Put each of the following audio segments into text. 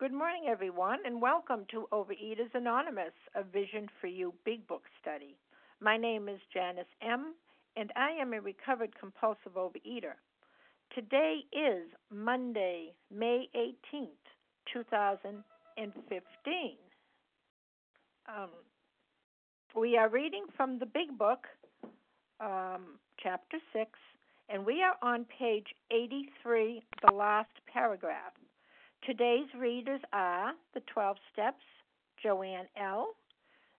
Good morning, everyone, and welcome to Overeaters Anonymous, a Vision for You Big Book study. My name is Janice M., and I am a recovered compulsive overeater. Today is Monday, May 18th, 2015. Um, we are reading from the Big Book, um, Chapter 6, and we are on page 83, the last paragraph. Today's readers are the 12 Steps, Joanne L.,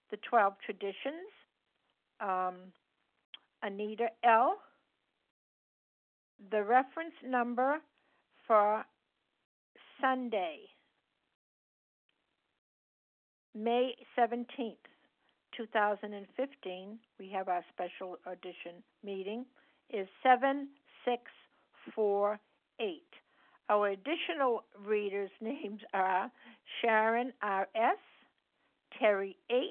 the 12 Traditions, um, Anita L. The reference number for Sunday, May 17th, 2015, we have our special audition meeting, is 7648. Our additional readers' names are Sharon R.S., Terry H.,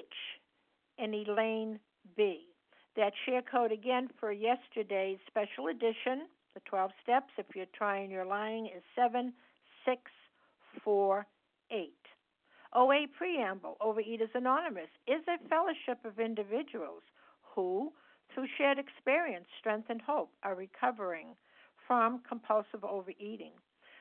and Elaine B. That share code again for yesterday's special edition, the 12 steps, if you're trying your lying, is 7648. OA Preamble, Overeaters Anonymous, is a fellowship of individuals who, through shared experience, strength, and hope, are recovering from compulsive overeating.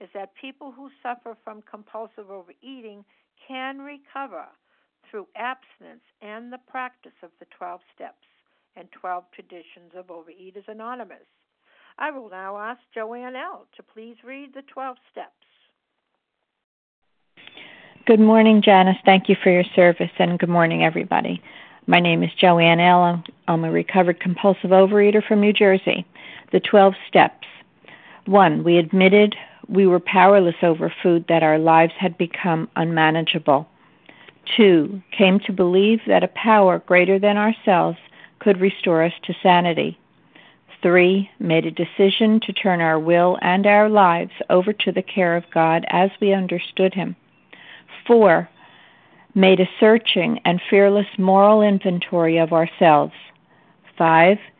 is that people who suffer from compulsive overeating can recover through abstinence and the practice of the 12 steps and 12 traditions of Overeaters Anonymous. I will now ask Joanne L. to please read the 12 steps. Good morning, Janice. Thank you for your service, and good morning, everybody. My name is Joanne L. I'm a recovered compulsive overeater from New Jersey. The 12 steps. One, we admitted we were powerless over food, that our lives had become unmanageable. Two, came to believe that a power greater than ourselves could restore us to sanity. Three, made a decision to turn our will and our lives over to the care of God as we understood Him. Four, made a searching and fearless moral inventory of ourselves. Five,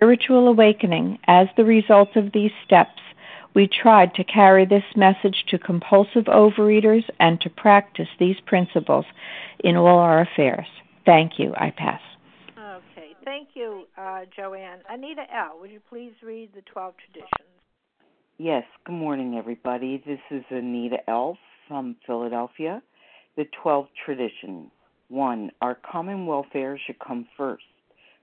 spiritual awakening as the result of these steps, we tried to carry this message to compulsive overeaters and to practice these principles in all our affairs. Thank you. I pass. Okay. Thank you, uh, Joanne. Anita L., would you please read the 12 traditions? Yes. Good morning, everybody. This is Anita L. from Philadelphia. The 12 traditions. One, our common welfare should come first.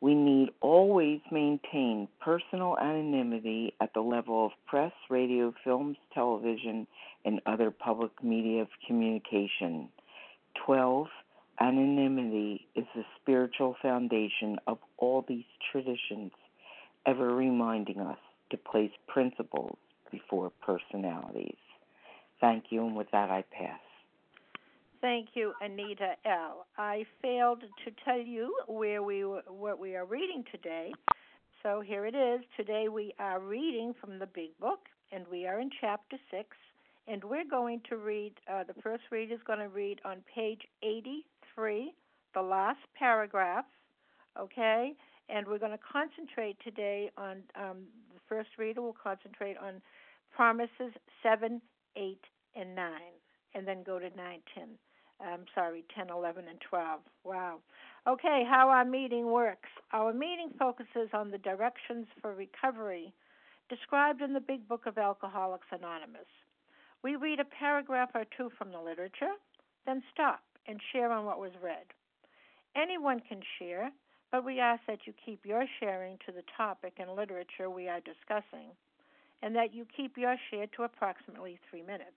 We need always maintain personal anonymity at the level of press, radio, films, television, and other public media of communication. 12. Anonymity is the spiritual foundation of all these traditions, ever reminding us to place principles before personalities. Thank you, and with that, I pass. Thank you, Anita L. I failed to tell you where we what we are reading today. So here it is. Today we are reading from the Big Book, and we are in chapter six. And we're going to read. Uh, the first reader is going to read on page 83, the last paragraph. Okay, and we're going to concentrate today on um, the first reader will concentrate on promises seven, 8, and 9, and then go to 9, 10. I'm sorry, 10, 11, and 12. Wow. Okay, how our meeting works. Our meeting focuses on the directions for recovery described in the Big Book of Alcoholics Anonymous. We read a paragraph or two from the literature, then stop and share on what was read. Anyone can share, but we ask that you keep your sharing to the topic and literature we are discussing and that you keep your share to approximately three minutes.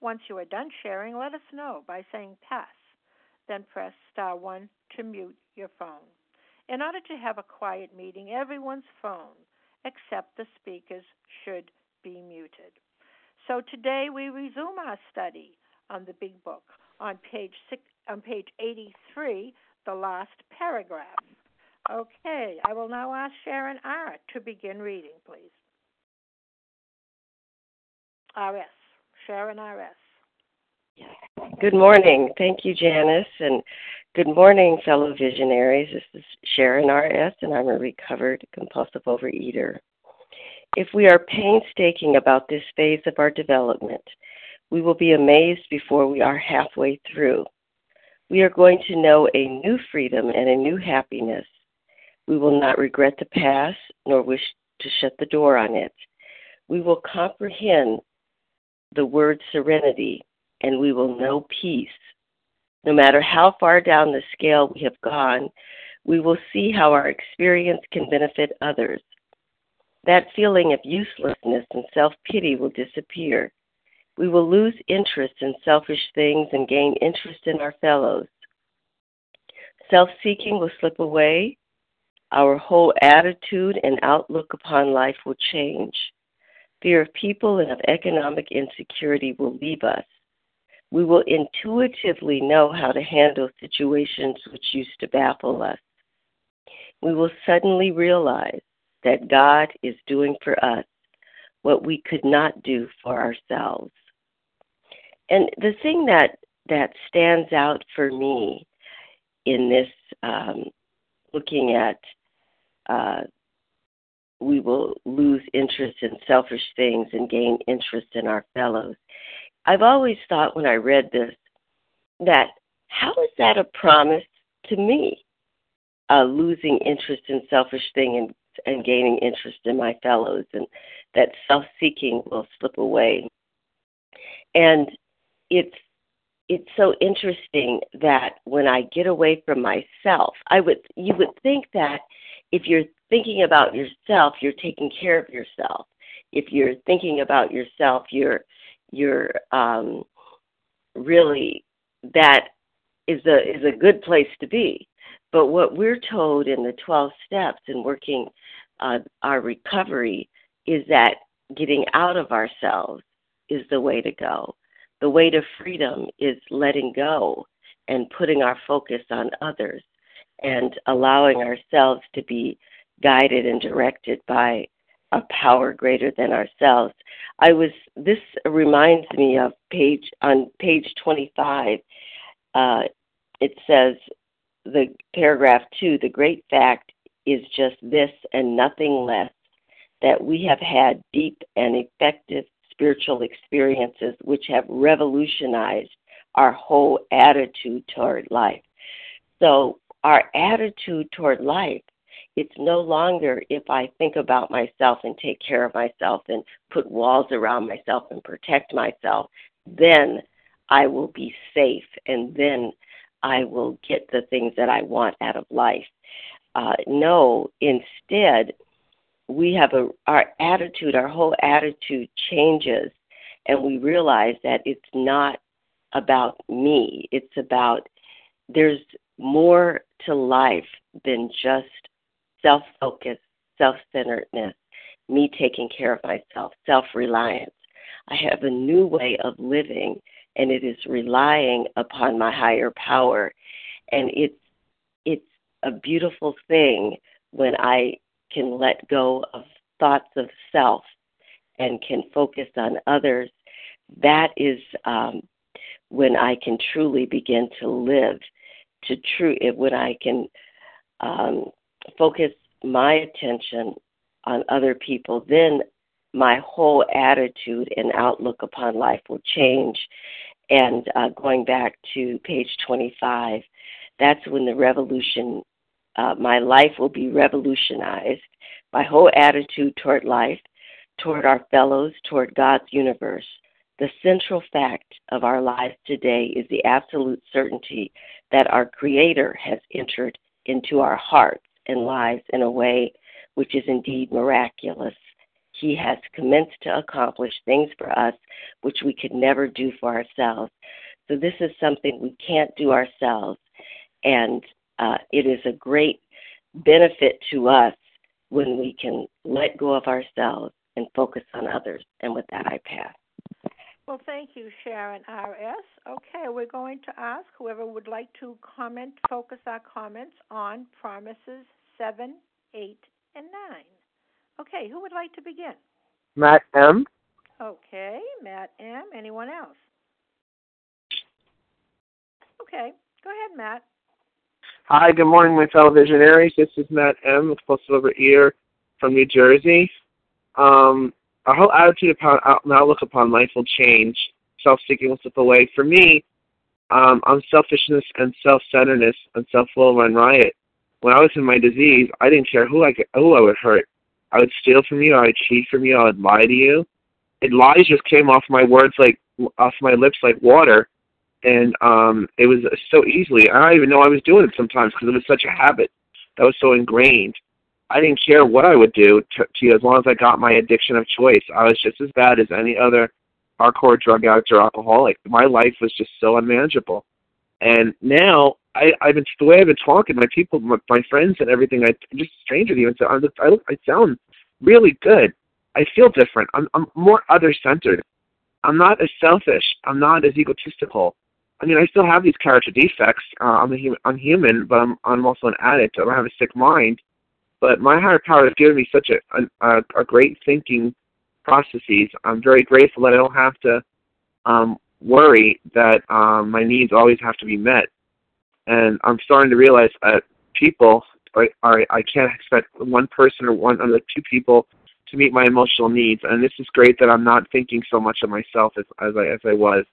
Once you are done sharing, let us know by saying pass. Then press star 1 to mute your phone. In order to have a quiet meeting, everyone's phone except the speaker's should be muted. So today we resume our study on the Big Book on page six, on page 83, the last paragraph. Okay, I will now ask Sharon R. to begin reading, please. RS, Sharon RS. Good morning. Thank you, Janice. And good morning, fellow visionaries. This is Sharon RS, and I'm a recovered compulsive overeater. If we are painstaking about this phase of our development, we will be amazed before we are halfway through. We are going to know a new freedom and a new happiness. We will not regret the past nor wish to shut the door on it. We will comprehend the word serenity, and we will know peace. No matter how far down the scale we have gone, we will see how our experience can benefit others. That feeling of uselessness and self pity will disappear. We will lose interest in selfish things and gain interest in our fellows. Self seeking will slip away. Our whole attitude and outlook upon life will change. Fear of people and of economic insecurity will leave us. We will intuitively know how to handle situations which used to baffle us. We will suddenly realize that God is doing for us what we could not do for ourselves. And the thing that that stands out for me in this um, looking at uh, we will lose interest in selfish things and gain interest in our fellows. I've always thought when I read this that how is that a promise to me? Uh, losing interest in selfish thing and and gaining interest in my fellows, and that self-seeking will slip away. And it's it's so interesting that when I get away from myself, I would you would think that if you're thinking about yourself, you're taking care of yourself. If you're thinking about yourself, you're you're um, really that is a is a good place to be. But what we're told in the 12 steps in working uh, our recovery is that getting out of ourselves is the way to go. The way to freedom is letting go and putting our focus on others and allowing ourselves to be guided and directed by a power greater than ourselves. I was this reminds me of page on page 25 uh, it says the paragraph 2 the great fact is just this and nothing less that we have had deep and effective spiritual experiences which have revolutionized our whole attitude toward life. So, our attitude toward life, it's no longer if I think about myself and take care of myself and put walls around myself and protect myself, then I will be safe and then I will get the things that I want out of life. Uh, no, instead, we have a our attitude, our whole attitude changes, and we realize that it's not about me. It's about there's more to life than just self focus, self centeredness, me taking care of myself, self reliance. I have a new way of living, and it is relying upon my higher power. And it's it's a beautiful thing when I can let go of thoughts of self and can focus on others, that is um, when I can truly begin to live. To true, when I can um, focus my attention on other people, then my whole attitude and outlook upon life will change. And uh, going back to page 25, that's when the revolution uh, my life will be revolutionized. My whole attitude toward life, toward our fellows, toward God's universe. The central fact of our lives today is the absolute certainty that our Creator has entered into our hearts and lives in a way which is indeed miraculous. He has commenced to accomplish things for us which we could never do for ourselves. So, this is something we can't do ourselves. And uh, it is a great benefit to us when we can let go of ourselves and focus on others. And with that, I pass. Well, thank you, Sharon R.S. Okay, we're going to ask whoever would like to comment, focus our comments on promises 7, 8, and 9. Okay, who would like to begin? Matt M. Okay, Matt M. Anyone else? Okay, go ahead, Matt. Hi, good morning, my fellow visionaries. This is Matt M. with Pulse Over Ear from New Jersey. Um, our whole attitude upon, and outlook upon life will change. Self-seeking will slip away. For me, um, on selfishness and self-centeredness and self-will run riot. When I was in my disease, I didn't care who I could, who I would hurt. I would steal from you. I would cheat from you. I would lie to you. And lies just came off my words like off my lips like water and um it was so easily. I don't even know I was doing it sometimes because it was such a habit that was so ingrained. I didn't care what I would do to, to you as long as I got my addiction of choice. I was just as bad as any other hardcore drug addict or alcoholic. My life was just so unmanageable. And now I, I've been the way I've been talking, my people, my, my friends, and everything. I, just stranger to you, and so I'm I, I sound really good. I feel different. I'm, I'm more other centered. I'm not as selfish. I'm not as egotistical. I mean, I still have these character defects. Uh, I'm a human, I'm human, but I'm I'm also an addict. I have a sick mind. But my higher power has given me such a a, a great thinking processes. I'm very grateful that I don't have to um, worry that um, my needs always have to be met. And I'm starting to realize that people are, are I can't expect one person or one or two people to meet my emotional needs. And this is great that I'm not thinking so much of myself as as I as I was.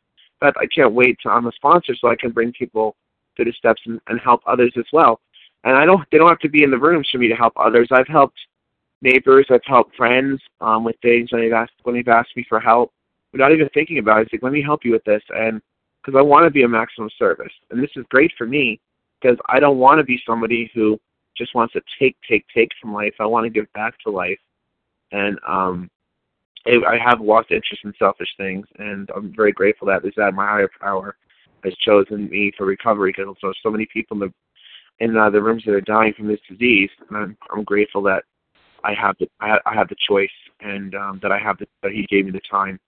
But I can't wait to I'm a sponsor so I can bring people to the steps and, and help others as well. And I don't they don't have to be in the rooms for me to help others. I've helped neighbors, I've helped friends um, with things when they've asked when they've asked me for help without even thinking about it. It's like, let me help you with this, and because I want to be a maximum service, and this is great for me because I don't want to be somebody who just wants to take, take, take from life. I want to give back to life, and um, I have lost interest in selfish things, and I'm very grateful that this that my higher power has chosen me for recovery because there's so many people in the in uh, the rooms that are dying from this disease, and I'm, I'm grateful that I have the I, I have the choice and um, that I have the, that he gave me the time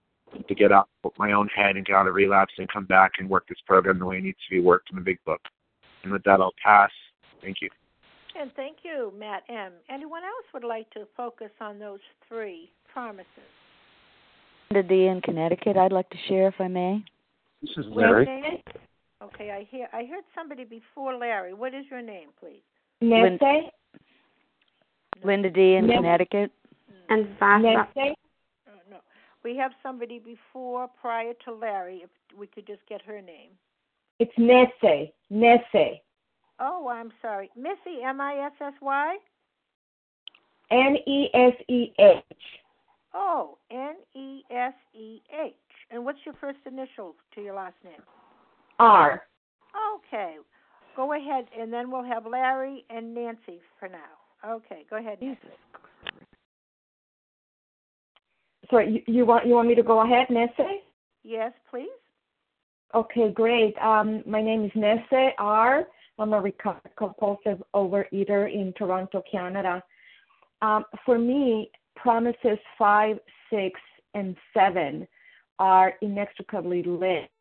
to get out of my own head and get out of relapse and come back and work this program the way it needs to be worked in the big book. And with that, I'll pass. Thank you. And thank you, Matt M. Anyone else would like to focus on those three promises? Linda D. in Connecticut. I'd like to share, if I may. This is Larry. Okay, I hear I heard somebody before Larry. What is your name, please? Linda, Linda D. in Connecticut. And Vasa. No. We have somebody before, prior to Larry. If we could just get her name. It's Nesse. Nesse. Oh, I'm sorry. Missy, M I S S Y? N E S E H. Oh, N E S E H. And what's your first initial to your last name? R. Okay. Go ahead, and then we'll have Larry and Nancy for now. Okay, go ahead. Nancy. Sorry, you, you want you want me to go ahead, Nesse? Yes, please. Okay, great. Um, my name is Nesse R. I'm a recovered compulsive overeater in Toronto, Canada. Um, for me, promises five, six, and seven are inextricably linked.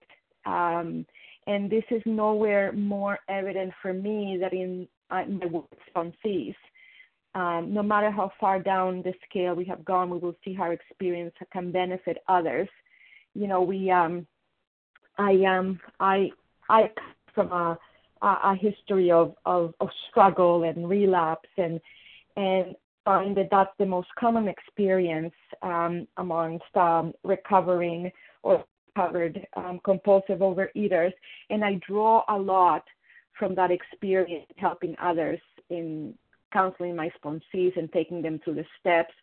Um, and this is nowhere more evident for me than in, uh, in the responsees. Um, no matter how far down the scale we have gone, we will see how experience can benefit others. You know, we, um, I, um, I, I from a, a history of, of, of struggle and relapse and and find that that's the most common experience um, amongst um, recovering or recovered um, compulsive overeaters. And I draw a lot from that experience helping others in counseling my sponsees and taking them through the steps.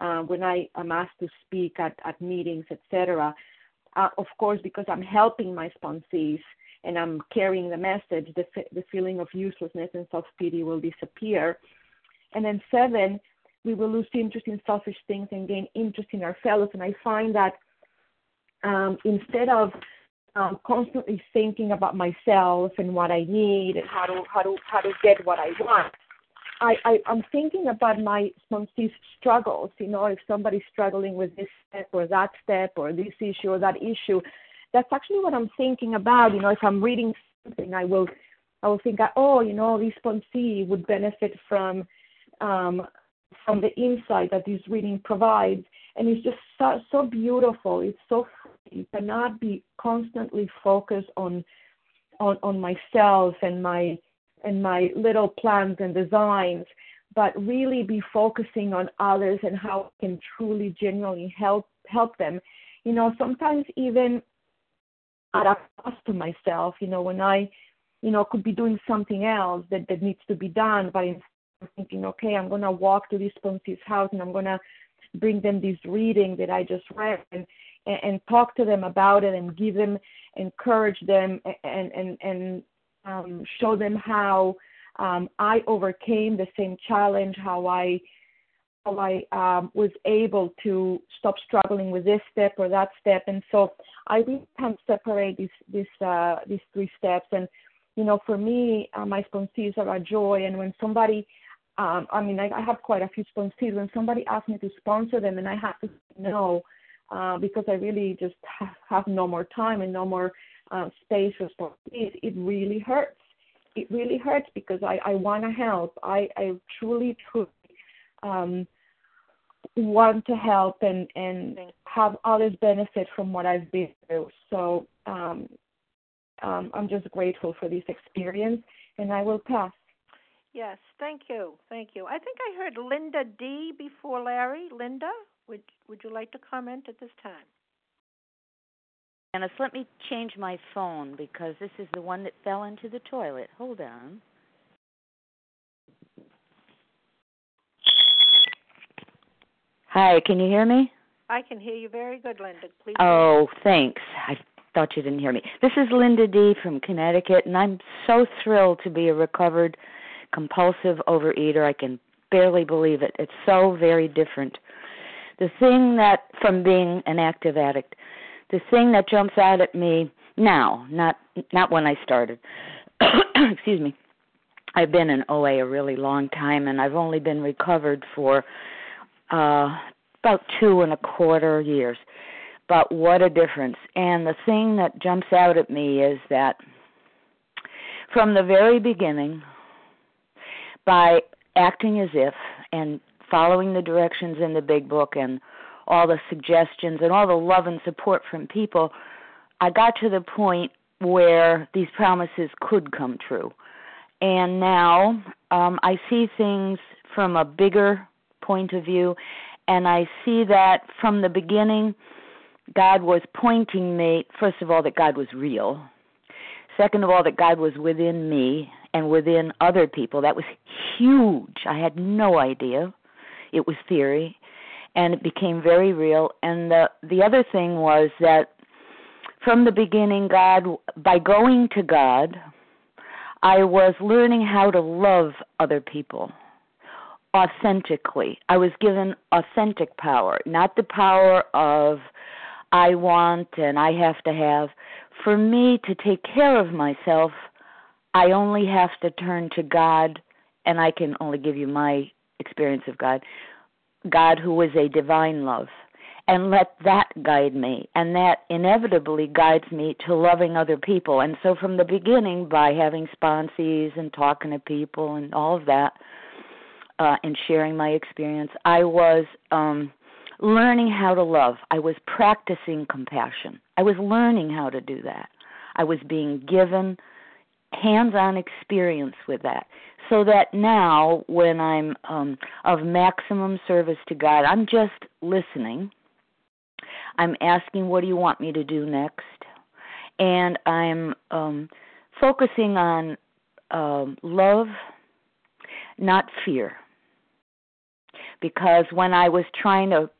Uh, when I am asked to speak at, at meetings, etc., uh, of course, because I'm helping my sponsees and I'm carrying the message, the, the feeling of uselessness and self pity will disappear. And then seven, we will lose interest in selfish things and gain interest in our fellows. And I find that um, instead of um, constantly thinking about myself and what I need and how to how to how to get what I want, I, I I'm thinking about my sponsees' struggles. You know, if somebody's struggling with this step or that step or this issue or that issue, that's actually what I'm thinking about. You know, if I'm reading something, I will I will think, oh, you know, this sponsee would benefit from um, from the insight that this reading provides, and it's just so, so beautiful. It's so you cannot be constantly focused on on on myself and my and my little plans and designs, but really be focusing on others and how I can truly, genuinely help help them. You know, sometimes even at a cost to myself. You know, when I, you know, could be doing something else that that needs to be done, but instead of thinking, okay, I'm gonna walk to this sponsee's house and I'm gonna bring them this reading that I just read and, and talk to them about it and give them encourage them and and and um, show them how um, I overcame the same challenge, how I how I um, was able to stop struggling with this step or that step, and so I really can separate these these uh, these three steps. And you know, for me, uh, my sponsees are a joy. And when somebody, um, I mean, I, I have quite a few sponsees. When somebody asks me to sponsor them, and I have to say no uh, because I really just have no more time and no more uh, space for sponsees, it really hurts. It really hurts because I I want to help. I I truly truly um, want to help and and have others benefit from what I've been through. So um, um, I'm just grateful for this experience, and I will pass. Yes, thank you, thank you. I think I heard Linda D before Larry. Linda, would would you like to comment at this time? Janice, let me change my phone because this is the one that fell into the toilet. Hold on. Hi, can you hear me? I can hear you very good, Linda. Please. Oh, thanks. I thought you didn't hear me. This is Linda D from Connecticut, and I'm so thrilled to be a recovered compulsive overeater. I can barely believe it. It's so very different. The thing that from being an active addict, the thing that jumps out at me now, not not when I started. excuse me. I've been in OA a really long time and I've only been recovered for uh about two and a quarter years. But what a difference. And the thing that jumps out at me is that from the very beginning, by acting as if and following the directions in the big book and all the suggestions and all the love and support from people, I got to the point where these promises could come true. And now um, I see things from a bigger point of view, and I see that from the beginning, God was pointing me, first of all, that God was real. Second of all, that God was within me and within other people. That was huge. I had no idea. It was theory and it became very real. And the the other thing was that from the beginning God by going to God, I was learning how to love other people authentically. I was given authentic power, not the power of I want and I have to have. For me to take care of myself, I only have to turn to God, and I can only give you my experience of God. God, who is a divine love, and let that guide me. And that inevitably guides me to loving other people. And so, from the beginning, by having sponsees and talking to people and all of that, uh, and sharing my experience, I was um, learning how to love. I was practicing compassion. I was learning how to do that. I was being given hands on experience with that so that now when i'm um of maximum service to god i'm just listening. I'm asking what do you want me to do next? And i'm um focusing on um love not fear. Because when i was trying to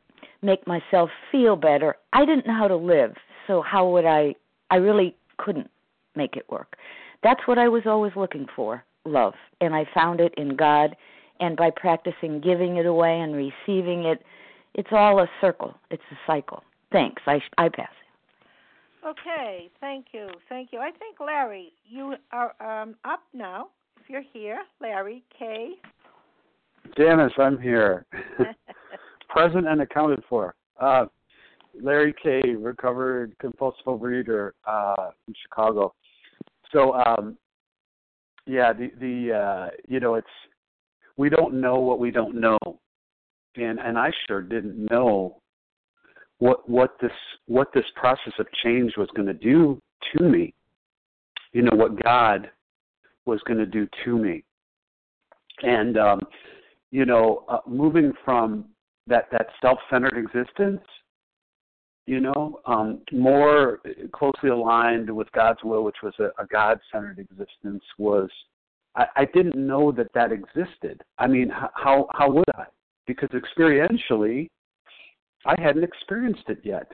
make myself feel better i didn't know how to live so how would i i really couldn't make it work that's what I was always looking for love. And I found it in God. And by practicing giving it away and receiving it, it's all a circle, it's a cycle. Thanks. I, I pass. Okay, thank you, thank you. I think Larry, you are um, up now. If you're here, Larry K. Janice, I'm here, present and accounted for. Uh, Larry K, recovered compulsive overeater uh, in Chicago so um yeah the the uh you know it's we don't know what we don't know. And and i sure didn't know what what this what this process of change was going to do to me. You know what god was going to do to me. And um you know uh, moving from that that self-centered existence you know, um, more closely aligned with God's will, which was a, a God centered existence, was I, I didn't know that that existed. I mean, how how would I? Because experientially, I hadn't experienced it yet.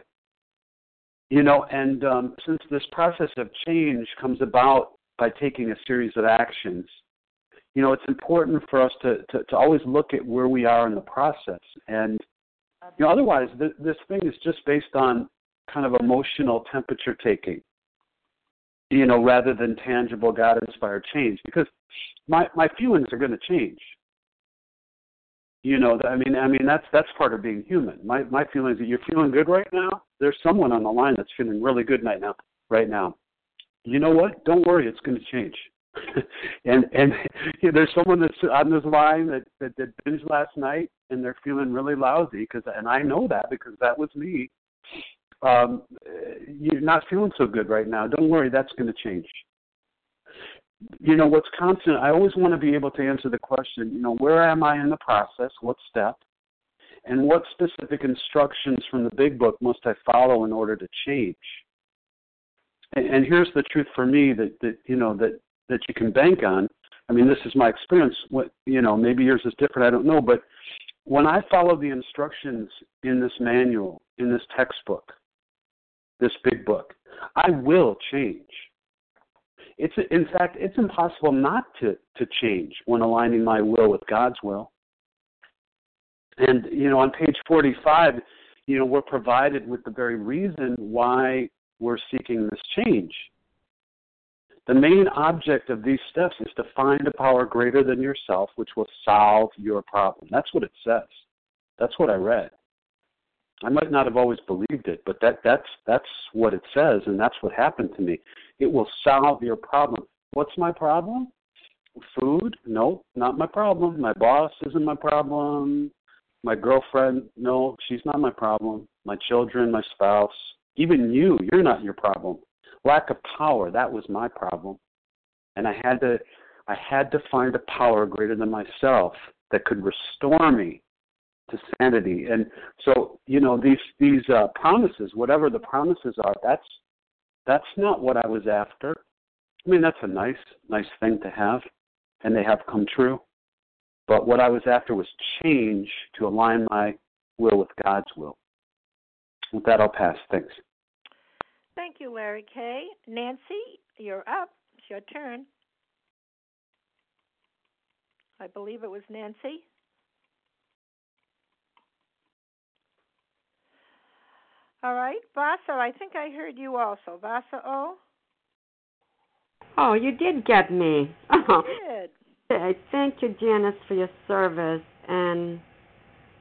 You know, and um, since this process of change comes about by taking a series of actions, you know, it's important for us to, to, to always look at where we are in the process and you know, otherwise, th- this thing is just based on kind of emotional temperature taking, you know, rather than tangible God inspired change. Because my my feelings are going to change. You know, I mean, I mean that's that's part of being human. My my feelings that you're feeling good right now. There's someone on the line that's feeling really good right now. Right now, you know what? Don't worry, it's going to change. and and there's someone that's on this line that that did binge last night and they're feeling really lousy because and I know that because that was me. Um, you're not feeling so good right now. Don't worry, that's going to change. You know what's constant. I always want to be able to answer the question. You know, where am I in the process? What step? And what specific instructions from the big book must I follow in order to change? And, and here's the truth for me that that you know that that you can bank on. I mean, this is my experience. What you know, maybe yours is different. I don't know, but when I follow the instructions in this manual, in this textbook, this big book, I will change. It's in fact, it's impossible not to to change when aligning my will with God's will. And you know, on page 45, you know, we're provided with the very reason why we're seeking this change. The main object of these steps is to find a power greater than yourself which will solve your problem. That's what it says. That's what I read. I might not have always believed it, but that that's that's what it says and that's what happened to me. It will solve your problem. What's my problem? Food? No, not my problem. My boss isn't my problem. My girlfriend? No, she's not my problem. My children, my spouse, even you, you're not your problem. Lack of power, that was my problem. And I had to I had to find a power greater than myself that could restore me to sanity. And so, you know, these these uh, promises, whatever the promises are, that's that's not what I was after. I mean, that's a nice nice thing to have, and they have come true. But what I was after was change to align my will with God's will. With that, I'll pass. Thanks. Thank you, Larry K. Nancy, you're up. It's your turn. I believe it was Nancy. All right, Vasa, I think I heard you also. Vasa O? Oh, you did get me. Oh. did. Thank you, Janice, for your service. And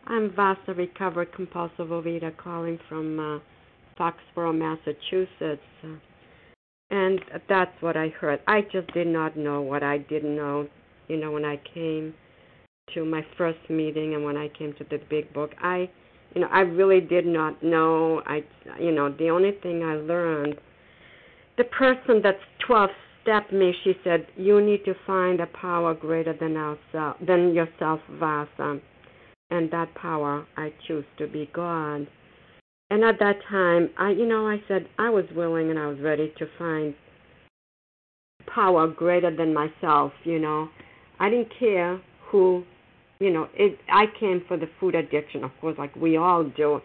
I'm Vasa, recovered compulsive overeater, calling from uh, Foxborough, Massachusetts. And that's what I heard. I just did not know what I didn't know, you know, when I came to my first meeting and when I came to the big book. I, you know, I really did not know. I, you know, the only thing I learned, the person that's 12 stepped me, she said, you need to find a power greater than ourselves, than yourself, Vasa. And that power, I choose to be God. And at that time, I, you know, I said I was willing and I was ready to find power greater than myself. You know, I didn't care who, you know, it. I came for the food addiction, of course, like we all do.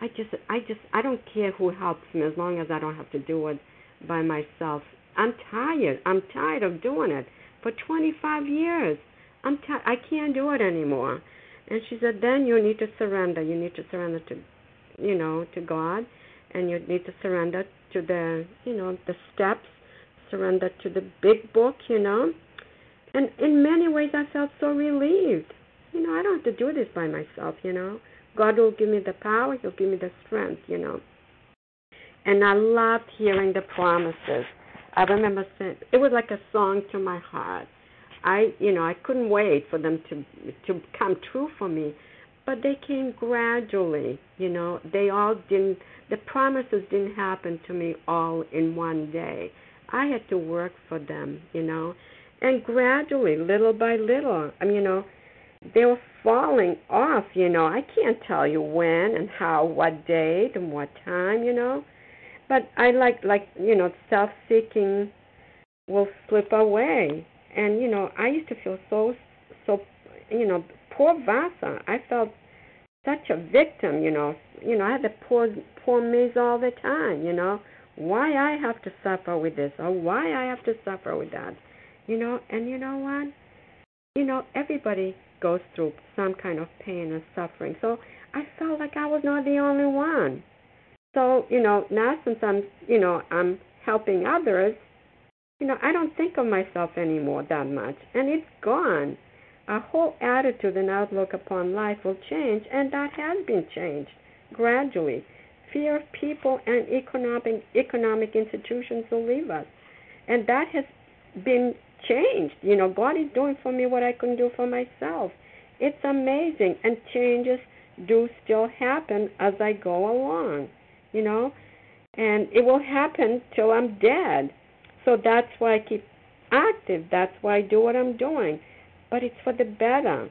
I just, I just, I don't care who helps me as long as I don't have to do it by myself. I'm tired. I'm tired of doing it for 25 years. I'm tired. I can't do it anymore. And she said, then you need to surrender. You need to surrender to you know, to God, and you need to surrender to the, you know, the steps, surrender to the big book, you know. And in many ways, I felt so relieved. You know, I don't have to do this by myself, you know. God will give me the power, He'll give me the strength, you know. And I loved hearing the promises. I remember saying it was like a song to my heart. I, you know, I couldn't wait for them to to come true for me but they came gradually you know. They all didn't the promises didn't happen to me all in one day. I had to work for them you know. And gradually little by little i mean you know they were falling off you know. I can't tell you when and how what date and what time you know. But i like like you know self seeking will slip away. And you know i used to feel so so you know poor Vasa. I felt such a victim, you know. You know, I had to pour pour maize all the time, you know. Why I have to suffer with this or why I have to suffer with that. You know, and you know what? You know, everybody goes through some kind of pain and suffering. So I felt like I was not the only one. So, you know, now since I'm you know, I'm helping others, you know, I don't think of myself anymore that much. And it's gone our whole attitude and outlook upon life will change, and that has been changed gradually. Fear of people and economic economic institutions will leave us, and that has been changed. You know, God is doing for me what I couldn't do for myself. It's amazing, and changes do still happen as I go along. You know, and it will happen till I'm dead. So that's why I keep active. That's why I do what I'm doing. But it's for the better.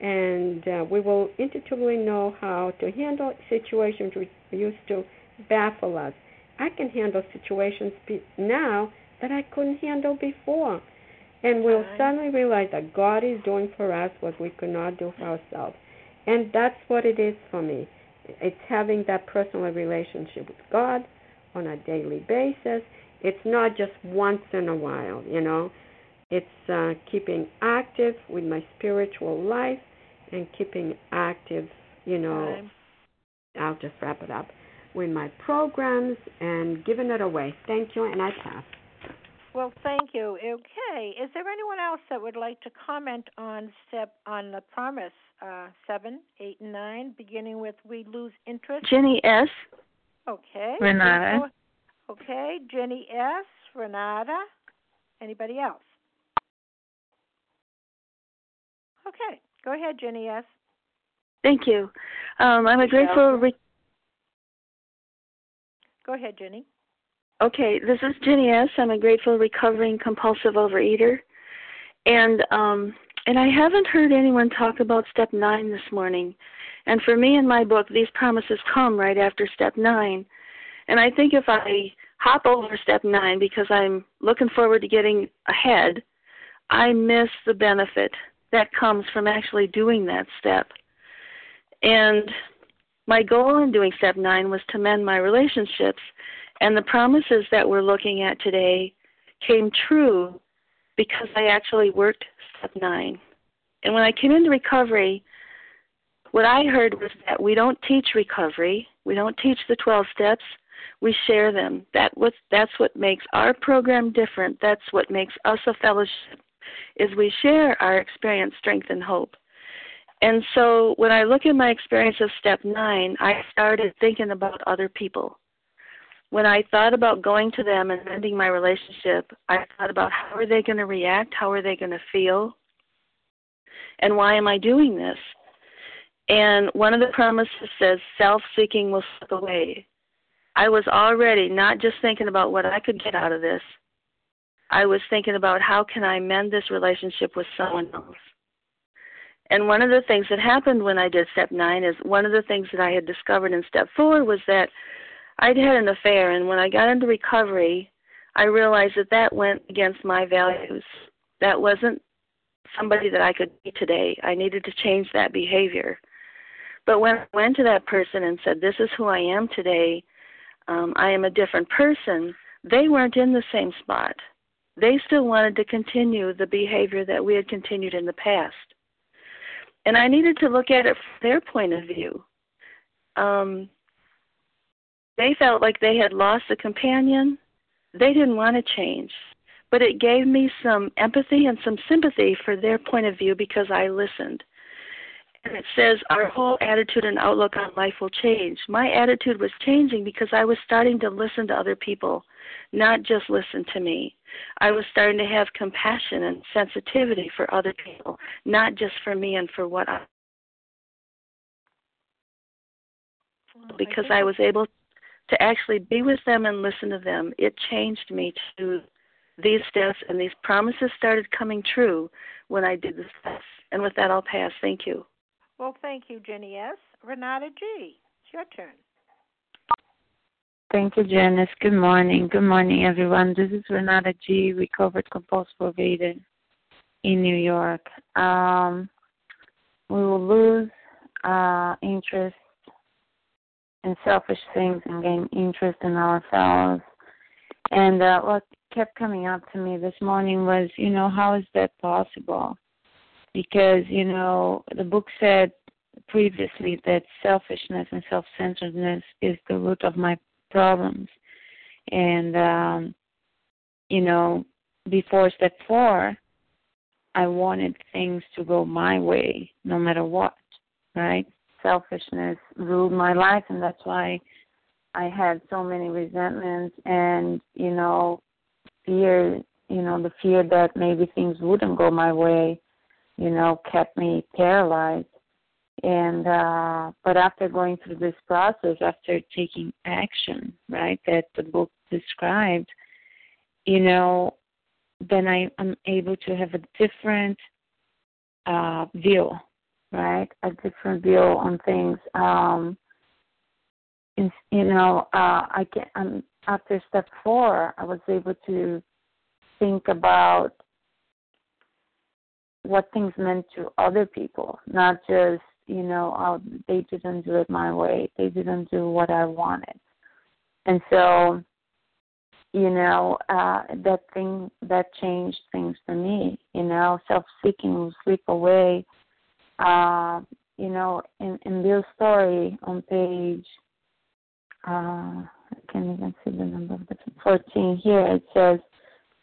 And uh, we will intuitively know how to handle situations which used to baffle us. I can handle situations now that I couldn't handle before. And we'll suddenly realize that God is doing for us what we could not do for ourselves. And that's what it is for me. It's having that personal relationship with God on a daily basis. It's not just once in a while, you know. It's uh, keeping active with my spiritual life and keeping active, you know. I'll just wrap it up with my programs and giving it away. Thank you, and I pass. Well, thank you. Okay, is there anyone else that would like to comment on step on the promise uh, seven, eight, and nine, beginning with we lose interest? Jenny S. Okay. Renata. Okay, Jenny S. Renata. Anybody else? Okay, go ahead, Jenny S. Thank you. Um, I'm a grateful. Re- go ahead, Jenny. Okay, this is Jenny S. I'm a grateful recovering compulsive overeater, and um, and I haven't heard anyone talk about step nine this morning. And for me in my book, these promises come right after step nine. And I think if I hop over step nine because I'm looking forward to getting ahead, I miss the benefit that comes from actually doing that step. And my goal in doing step nine was to mend my relationships. And the promises that we're looking at today came true because I actually worked step nine. And when I came into recovery, what I heard was that we don't teach recovery, we don't teach the 12 steps, we share them. That was that's what makes our program different. That's what makes us a fellowship is we share our experience, strength and hope. And so when I look at my experience of step 9, I started thinking about other people. When I thought about going to them and ending my relationship, I thought about how are they going to react? How are they going to feel? And why am I doing this? And one of the promises says self seeking will slip away. I was already not just thinking about what I could get out of this. I was thinking about how can I mend this relationship with someone else. And one of the things that happened when I did step nine is one of the things that I had discovered in step four was that I'd had an affair, and when I got into recovery, I realized that that went against my values. That wasn't somebody that I could be today. I needed to change that behavior. But when I went to that person and said, This is who I am today, um, I am a different person, they weren't in the same spot. They still wanted to continue the behavior that we had continued in the past. And I needed to look at it from their point of view. Um, they felt like they had lost a companion. They didn't want to change. But it gave me some empathy and some sympathy for their point of view because I listened. And it says our whole attitude and outlook on life will change. My attitude was changing because I was starting to listen to other people, not just listen to me. I was starting to have compassion and sensitivity for other people, not just for me and for what I because I was able to actually be with them and listen to them. It changed me to these steps and these promises started coming true when I did the steps. And with that I'll pass. Thank you. Well, thank you, Jenny S. Renata G. It's your turn. Thank you, Janice. Good morning. Good morning, everyone. This is Renata G., recovered compulsive overeater in New York. Um, we will lose uh, interest in selfish things and gain interest in ourselves. And uh, what kept coming up to me this morning was, you know, how is that possible? because you know the book said previously that selfishness and self-centeredness is the root of my problems and um you know before step 4 I wanted things to go my way no matter what right selfishness ruled my life and that's why I had so many resentments and you know fear you know, the fear that maybe things wouldn't go my way, you know, kept me paralyzed. And uh but after going through this process, after taking action, right, that the book described, you know, then I am able to have a different uh view, right? A different view on things. Um in, you know, uh I can I'm after step four I was able to think about what things meant to other people, not just, you know, oh, they didn't do it my way. They didn't do what I wanted. And so, you know, uh that thing that changed things for me, you know, self seeking will slip away. Uh, you know, in, in Bill's story on page uh I can't even see the number the fourteen here, it says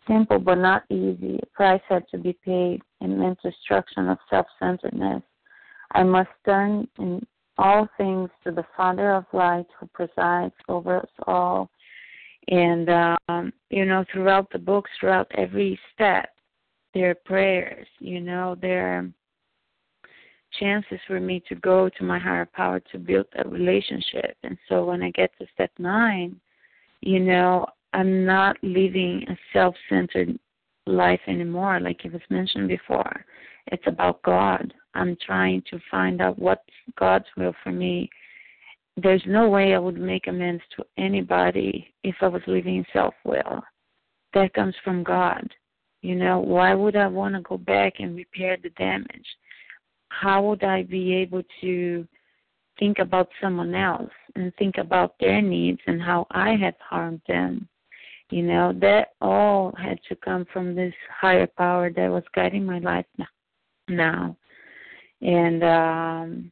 simple but not easy. A price had to be paid and meant destruction of self centeredness. I must turn in all things to the Father of light who presides over us all. And um, you know, throughout the books, throughout every step, there are prayers, you know, there are chances for me to go to my higher power to build a relationship. And so when I get to step nine, you know, I'm not living a self centered life anymore, like it was mentioned before. It's about God. I'm trying to find out what's God's will for me. There's no way I would make amends to anybody if I was living in self will. That comes from God. You know, why would I want to go back and repair the damage? How would I be able to think about someone else and think about their needs and how I had harmed them? You know, that all had to come from this higher power that was guiding my life now. And, um,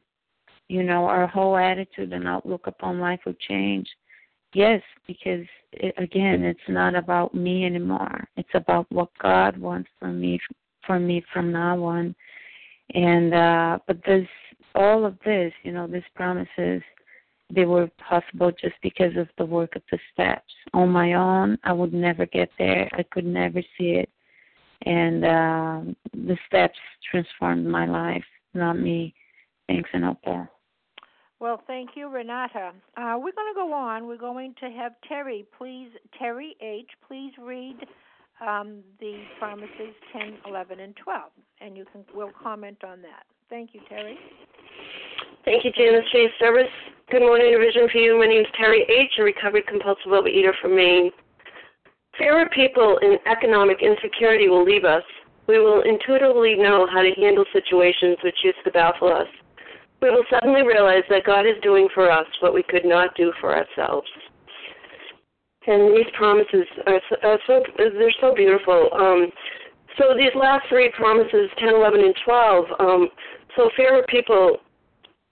you know, our whole attitude and outlook upon life will change. Yes, because it, again, it's not about me anymore. It's about what God wants for me, for me from now on. And uh, but this, all of this, you know, these promises they were possible just because of the work of the steps. On my own, I would never get there. I could never see it. And um, the steps transformed my life, not me. Thanks and all pass. Well, thank you, Renata. Uh, we're going to go on. We're going to have Terry, please, Terry H., please read um, the promises 10, 11, and 12, and you can we'll comment on that. Thank you, Terry. Thank you, Janice, for your service. Good morning, Vision for You. My name is Terry H., a recovered compulsive overeater from Maine. Fewer people in economic insecurity will leave us. We will intuitively know how to handle situations which used to baffle us. We will suddenly realize that God is doing for us what we could not do for ourselves. And these promises are so, are so they're so beautiful. Um, so these last three promises, 10, 11, and 12, um, so fewer people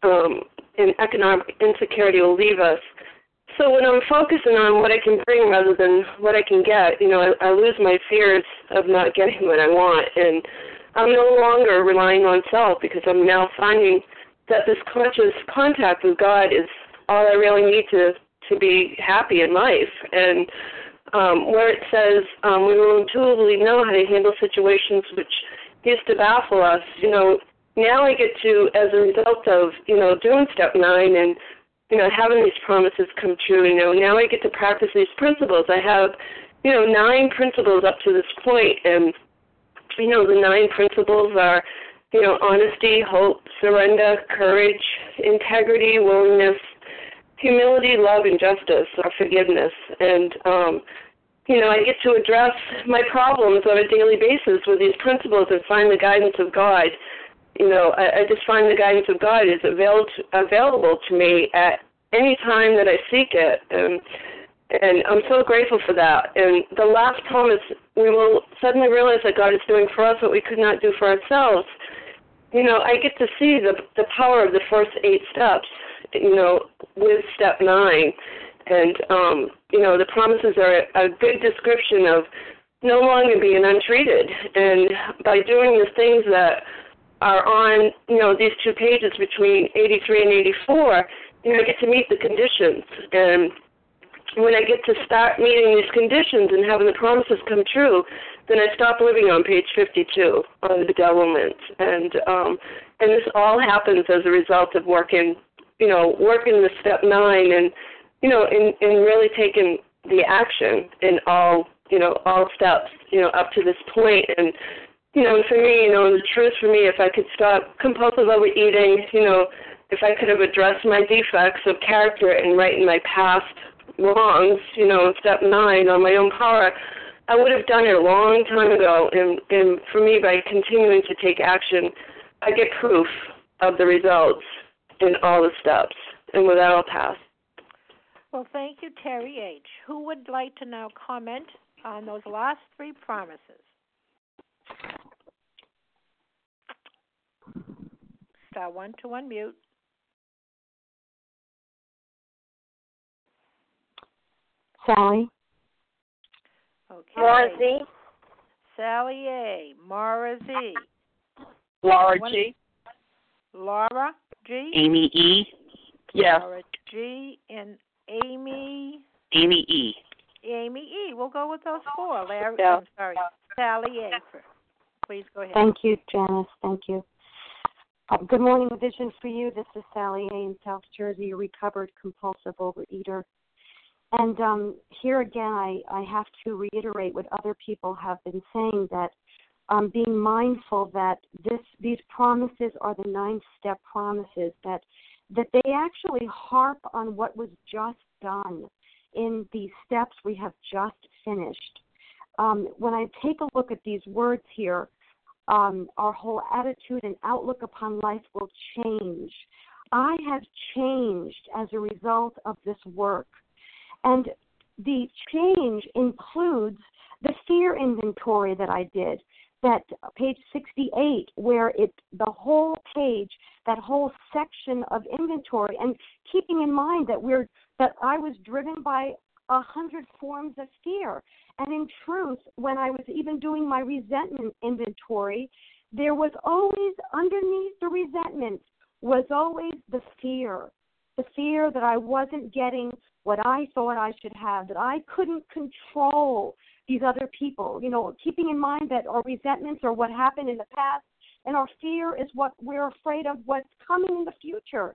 um, and economic insecurity will leave us. So when I'm focusing on what I can bring rather than what I can get, you know, I, I lose my fears of not getting what I want, and I'm no longer relying on self because I'm now finding that this conscious contact with God is all I really need to to be happy in life. And um, where it says um, we will intuitively know how to handle situations which used to baffle us, you know, now I get to, as a result of, you know, doing step nine and, you know, having these promises come true, you know, now I get to practice these principles. I have, you know, nine principles up to this point, and, you know, the nine principles are, you know, honesty, hope, surrender, courage, integrity, willingness, humility, love, and justice, or forgiveness. And, um, you know, I get to address my problems on a daily basis with these principles and find the guidance of God you know, I, I just find the guidance of God is available to, available to me at any time that I seek it, and and I'm so grateful for that. And the last promise, we will suddenly realize that God is doing for us what we could not do for ourselves. You know, I get to see the the power of the first eight steps. You know, with step nine, and um, you know, the promises are a, a good description of no longer being untreated, and by doing the things that are on, you know, these two pages between 83 and 84, you know, I get to meet the conditions. And when I get to start meeting these conditions and having the promises come true, then I stop living on page 52 on the bedevilment, and um, and this all happens as a result of working, you know, working the step nine, and you know, in in really taking the action in all you know all steps, you know, up to this point, and you know, for me, you know, the truth for me, if I could stop compulsive overeating, you know, if I could have addressed my defects of character and righten my past wrongs, you know, step nine on my own power, I would have done it a long time ago. And, and for me, by continuing to take action, I get proof of the results in all the steps, and with that, I'll pass. Well, thank you, Terry H. Who would like to now comment on those last three promises? Star one to unmute. Sally. Okay. Laura Z. Sally A. Mara Z. Laura One- G. Laura G. Amy E. Yes. Laura G. And Amy. Amy E. Amy E. We'll go with those four. Larry. Yeah. I'm sorry. Sally A. Please go ahead. Thank you, Janice. Thank you. Uh, good morning, Vision for You. This is Sally A. in South Jersey, a recovered compulsive overeater. And um, here again, I, I have to reiterate what other people have been saying that um, being mindful that this these promises are the nine step promises that that they actually harp on what was just done in these steps we have just finished. Um, when I take a look at these words here, um, our whole attitude and outlook upon life will change. I have changed as a result of this work. And the change includes the fear inventory that I did, that page 68, where it the whole page, that whole section of inventory, and keeping in mind that we're that I was driven by a hundred forms of fear. And in truth, when I was even doing my resentment inventory, there was always underneath the resentment was always the fear. The fear that I wasn't getting what I thought I should have, that I couldn't control these other people. You know, keeping in mind that our resentments are what happened in the past, and our fear is what we're afraid of what's coming in the future.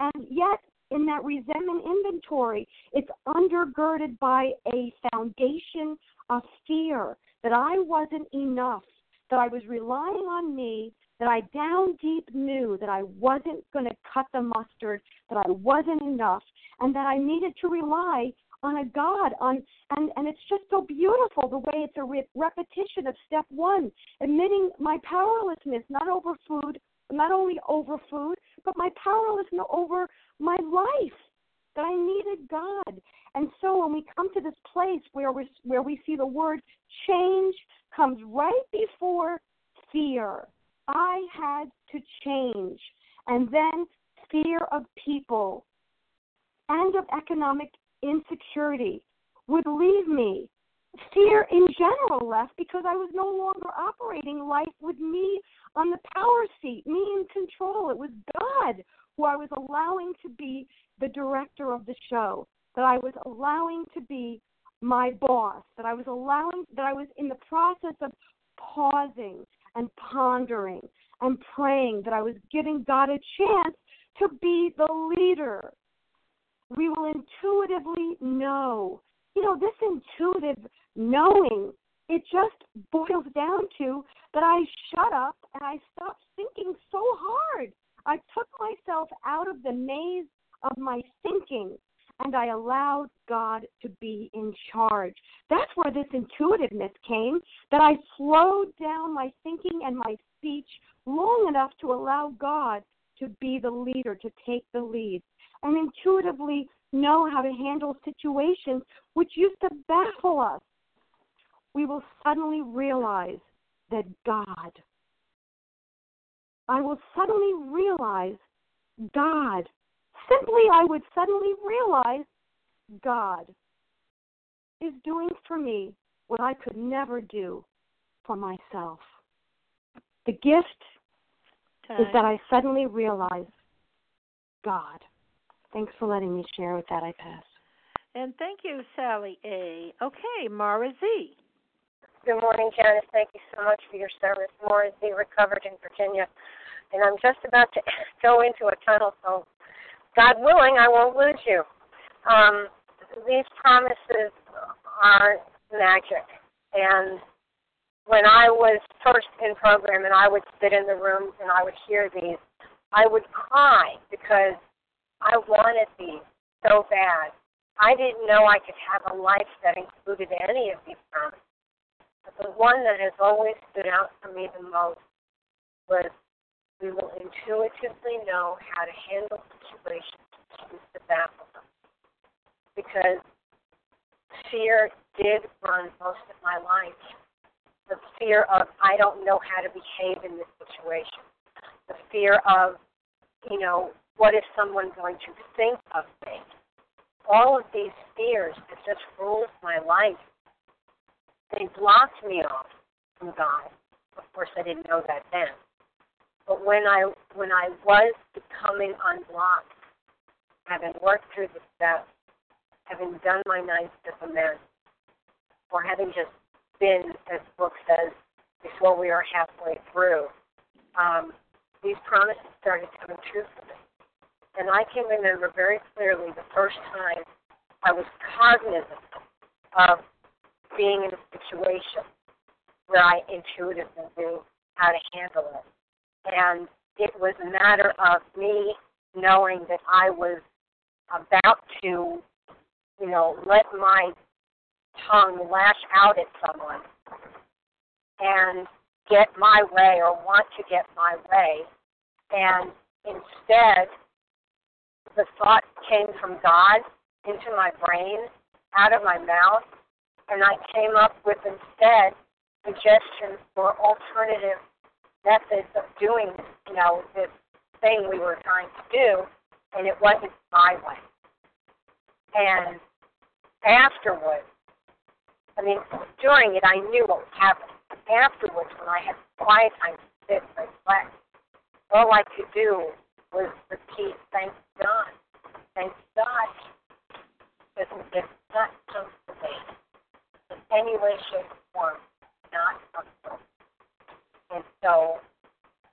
And yet, in that resentment inventory, it's undergirded by a foundation of fear that I wasn't enough, that I was relying on me, that I down deep knew that I wasn't going to cut the mustard, that I wasn't enough, and that I needed to rely on a God. On and and it's just so beautiful the way it's a re- repetition of step one, admitting my powerlessness, not over food, not only over food, but my powerlessness over my life. That I needed God, and so when we come to this place where we where we see the word change comes right before fear. I had to change, and then fear of people and of economic insecurity would leave me. Fear in general left because I was no longer operating life with me on the power seat, me in control. It was God who I was allowing to be the director of the show, that I was allowing to be my boss, that I was allowing, that I was in the process of pausing and pondering and praying, that I was giving God a chance to be the leader we will intuitively know. You know, this intuitive knowing, it just boils down to that I shut up and I stopped thinking so hard. I took myself out of the maze of my thinking and I allowed God to be in charge. That's where this intuitiveness came, that I slowed down my thinking and my speech long enough to allow God to be the leader, to take the lead and intuitively know how to handle situations which used to baffle us, we will suddenly realize that God, I will suddenly realize God. Simply, I would suddenly realize God is doing for me what I could never do for myself. The gift is that I suddenly realize God. Thanks for letting me share with that. I pass. And thank you, Sally A. Okay, Mara Z. Good morning, Janice. Thank you so much for your service. Mara Z, recovered in Virginia. And I'm just about to go into a tunnel, so God willing, I won't lose you. Um, these promises aren't magic. And when I was first in program and I would sit in the room and I would hear these, I would cry because I wanted these so bad. I didn't know I could have a life that included any of these promises. But the one that has always stood out for me the most was we will intuitively know how to handle situations to baffle them. Because fear did run most of my life. The fear of I don't know how to behave in this situation. The fear of, you know, what is someone going to think of me? All of these fears that just ruled my life, they blocked me off from God. Of course, I didn't know that then. But when I when I was becoming unblocked, having worked through the steps, having done my step amends, or having just been, as the book says, before we are halfway through, um, these promises started coming true for me. And I can remember very clearly the first time I was cognizant of being in a situation where I intuitively knew how to handle it. And it was a matter of me knowing that I was about to, you know, let my tongue lash out at someone and get my way or want to get my way. And instead, the thought came from God into my brain, out of my mouth, and I came up with instead suggestions for alternative methods of doing, you know, this thing we were trying to do, and it wasn't my way. And afterwards, I mean, during it, I knew what was happening. Afterwards, when I had quiet time to sit and reflect, all I could do was repeat, thank God, thank God. Because it's not comfortable in any way, shape, or form, not comfortable. And so,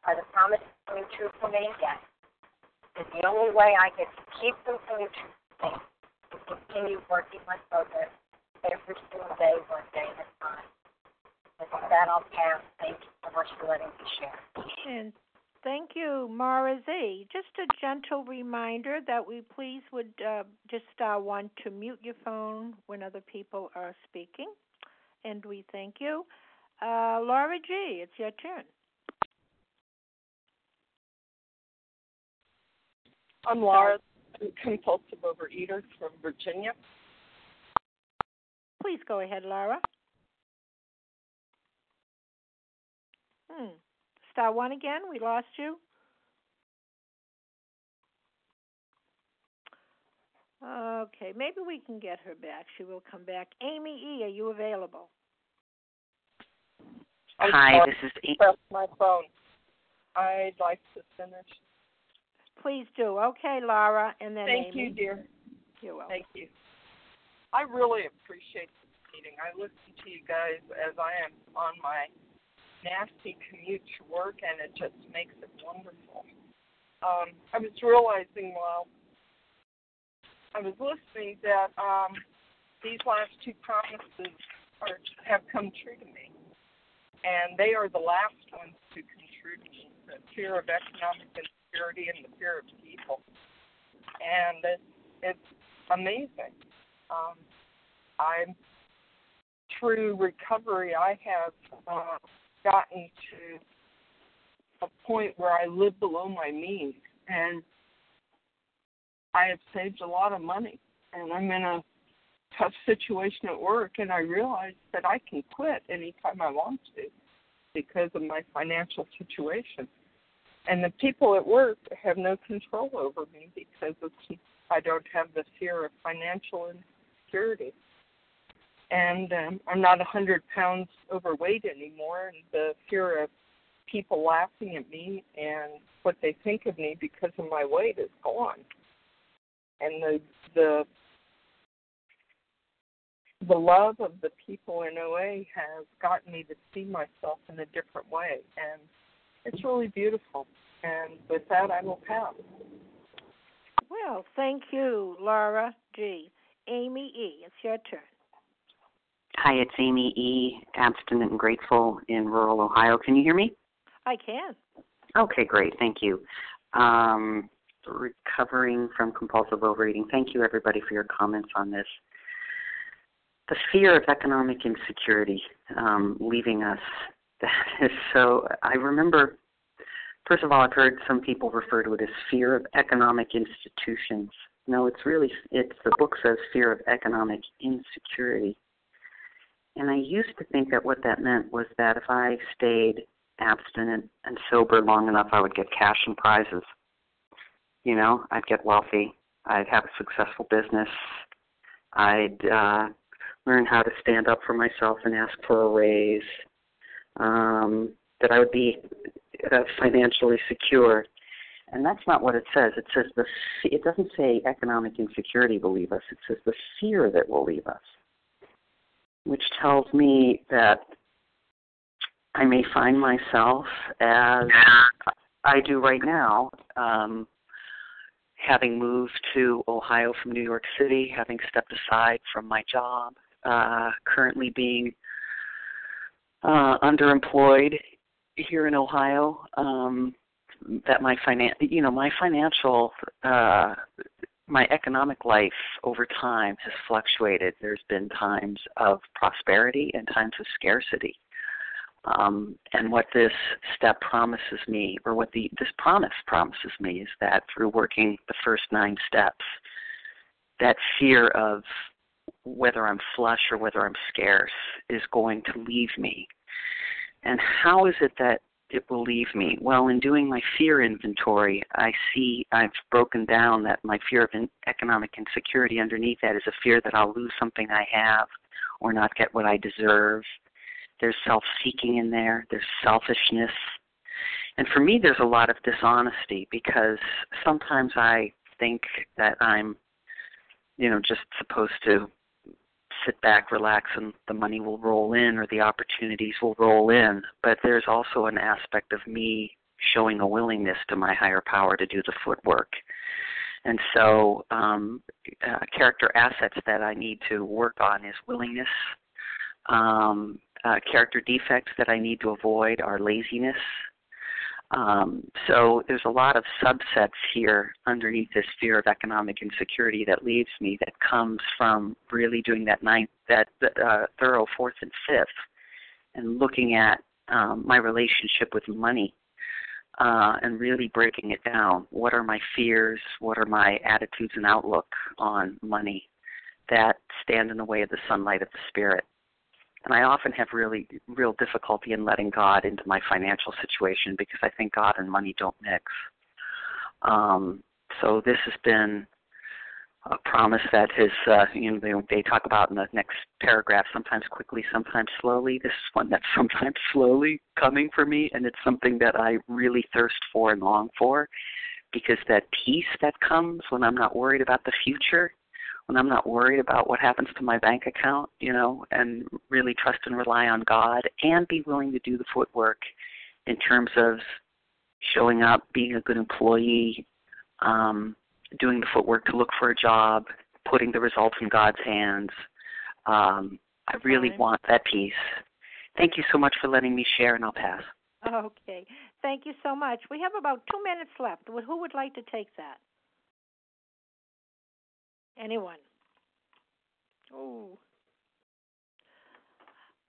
are the promises coming true for me? Yes. And the only way I can keep them coming true for me is continue working my progress every single day, one day at a time. And with that, I'll pass. Thank you so much for letting me share. And thank you, Mara Z. Just a gentle reminder that we please would uh, just uh, want to mute your phone when other people are speaking. And we thank you. Uh, Laura G., it's your turn. I'm Laura, I'm compulsive overeater from Virginia. Please go ahead, Laura. Hmm. Star one again. We lost you. Okay, maybe we can get her back. She will come back. Amy E., are you available? Hi, this is to Amy. press my phone. I'd like to finish. Please do. Okay, Laura, and then Thank Amy. you, dear. You're welcome. Thank you. I really appreciate this meeting. I listen to you guys as I am on my nasty commute to work, and it just makes it wonderful. Um, I was realizing while I was listening that um, these last two promises are, have come true to me, and they are the last ones to come true to me: the fear of economic insecurity and the fear of people. And it's it's amazing. Um, I'm through recovery. I have uh, gotten to a point where I live below my means, and I have saved a lot of money. And I'm in a tough situation at work, and I realize that I can quit anytime I want to because of my financial situation. And the people at work have no control over me because of I don't have the fear of financial insecurity. And um, I'm not a 100 pounds overweight anymore, and the fear of people laughing at me and what they think of me because of my weight is gone. And the the the love of the people in OA has gotten me to see myself in a different way, and it's really beautiful. And with that, I will pass. Well, thank you, Laura G. Amy E., it's your turn. Hi, it's Amy E., abstinent and grateful in rural Ohio. Can you hear me? I can. Okay, great. Thank you. Um, recovering from compulsive overeating. Thank you, everybody, for your comments on this. The fear of economic insecurity um, leaving us. That is so. I remember, first of all, I've heard some people refer to it as fear of economic institutions. No, it's really, it's the book says fear of economic insecurity. And I used to think that what that meant was that if I stayed abstinent and sober long enough, I would get cash and prizes. You know, I'd get wealthy. I'd have a successful business. I'd uh, learn how to stand up for myself and ask for a raise. Um, that I would be uh, financially secure. And that's not what it says. It says the it doesn't say economic insecurity will leave us. It says the fear that will leave us, which tells me that I may find myself as I do right now, um, having moved to Ohio from New York City, having stepped aside from my job, uh, currently being uh, underemployed here in Ohio. Um, that my finan you know my financial uh, my economic life over time has fluctuated. There's been times of prosperity and times of scarcity. Um, and what this step promises me, or what the this promise promises me, is that through working the first nine steps, that fear of whether I'm flush or whether I'm scarce is going to leave me. And how is it that it will leave me? Well, in doing my fear inventory, I see I've broken down that my fear of in- economic insecurity underneath that is a fear that I'll lose something I have or not get what I deserve there's self seeking in there, there's selfishness. And for me, there's a lot of dishonesty because sometimes I think that I'm, you know, just supposed to sit back, relax, and the money will roll in or the opportunities will roll in. But there's also an aspect of me showing a willingness to my higher power to do the footwork. And so, um, uh, character assets that I need to work on is willingness, um, uh, character defects that I need to avoid are laziness. Um, so there's a lot of subsets here underneath this fear of economic insecurity that leaves me that comes from really doing that ninth, that uh, thorough fourth and fifth, and looking at um, my relationship with money uh, and really breaking it down. What are my fears? What are my attitudes and outlook on money that stand in the way of the sunlight of the spirit? And I often have really real difficulty in letting God into my financial situation because I think God and money don't mix. Um, so this has been a promise that has, uh, you know, they, they talk about in the next paragraph, sometimes quickly, sometimes slowly. This is one that's sometimes slowly coming for me, and it's something that I really thirst for and long for because that peace that comes when I'm not worried about the future when I'm not worried about what happens to my bank account, you know, and really trust and rely on God and be willing to do the footwork in terms of showing up, being a good employee, um, doing the footwork to look for a job, putting the results in God's hands. Um, I really want that peace. Thank you so much for letting me share, and I'll pass. Okay. Thank you so much. We have about two minutes left. Who would like to take that? Anyone? Ooh.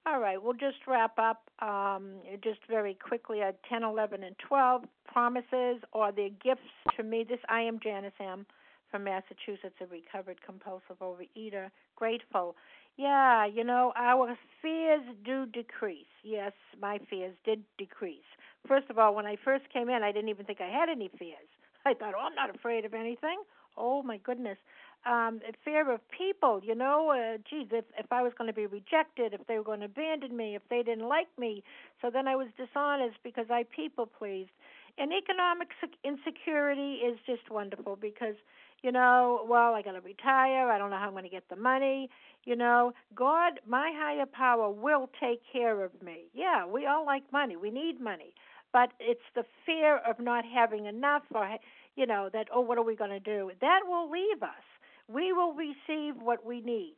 All right, we'll just wrap up um, just very quickly at 10, 11, and 12. Promises or their gifts to me. This I am Janice M. from Massachusetts, a recovered compulsive overeater. Grateful. Yeah, you know, our fears do decrease. Yes, my fears did decrease. First of all, when I first came in, I didn't even think I had any fears. I thought, oh, I'm not afraid of anything. Oh, my goodness um fear of people you know uh, geez if if i was going to be rejected if they were going to abandon me if they didn't like me so then i was dishonest because i people pleased and economic insecurity is just wonderful because you know, well, I got to retire. I don't know how I'm going to get the money. You know, God, my higher power will take care of me. Yeah, we all like money. We need money. But it's the fear of not having enough or, you know, that, oh, what are we going to do? That will leave us. We will receive what we need,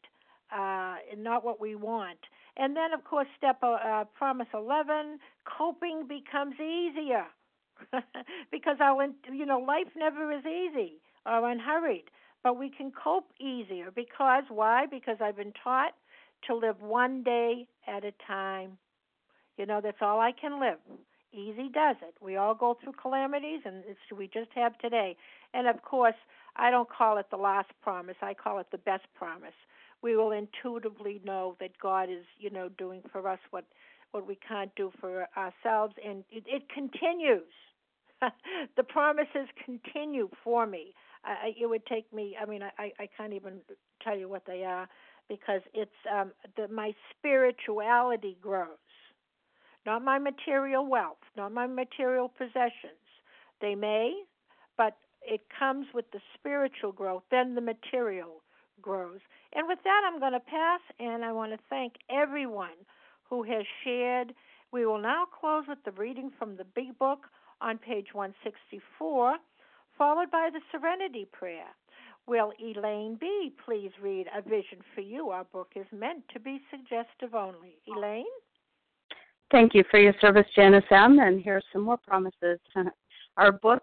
uh, and not what we want. And then, of course, step uh, uh promise 11, coping becomes easier. because our you know life never is easy or unhurried but we can cope easier because why? Because I've been taught to live one day at a time. You know, that's all I can live. Easy does it. We all go through calamities, and it's, we just have today. And of course, I don't call it the last promise. I call it the best promise. We will intuitively know that God is, you know, doing for us what what we can't do for ourselves, and it, it continues. the promises continue for me. I, it would take me. I mean, I I can't even tell you what they are because it's um the my spirituality grows, not my material wealth, not my material possessions. They may, but it comes with the spiritual growth. Then the material grows. And with that, I'm going to pass, and I want to thank everyone who has shared. We will now close with the reading from the Big Book on page 164 followed by the Serenity Prayer. Will Elaine B. please read A Vision for You? Our book is meant to be suggestive only. Elaine? Thank you for your service, Janice M. And here's some more promises. Our book